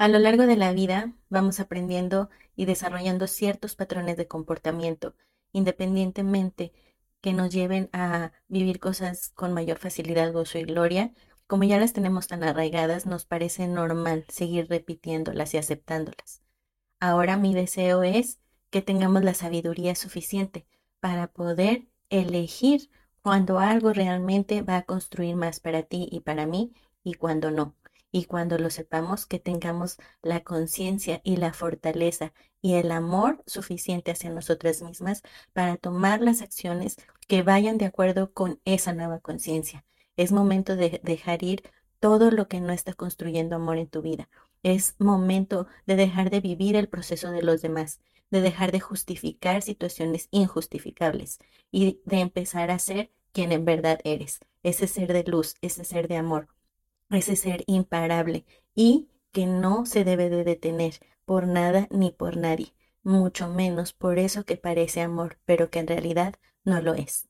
A lo largo de la vida vamos aprendiendo y desarrollando ciertos patrones de comportamiento, independientemente que nos lleven a vivir cosas con mayor facilidad, gozo y gloria. Como ya las tenemos tan arraigadas, nos parece normal seguir repitiéndolas y aceptándolas. Ahora mi deseo es que tengamos la sabiduría suficiente para poder elegir cuando algo realmente va a construir más para ti y para mí y cuando no y cuando lo sepamos que tengamos la conciencia y la fortaleza y el amor suficiente hacia nosotras mismas para tomar las acciones que vayan de acuerdo con esa nueva conciencia. Es momento de dejar ir todo lo que no está construyendo amor en tu vida. Es momento de dejar de vivir el proceso de los demás, de dejar de justificar situaciones injustificables y de empezar a ser quien en verdad eres, ese ser de luz, ese ser de amor, ese ser imparable y que no se debe de detener por nada ni por nadie, mucho menos por eso que parece amor, pero que en realidad no lo es.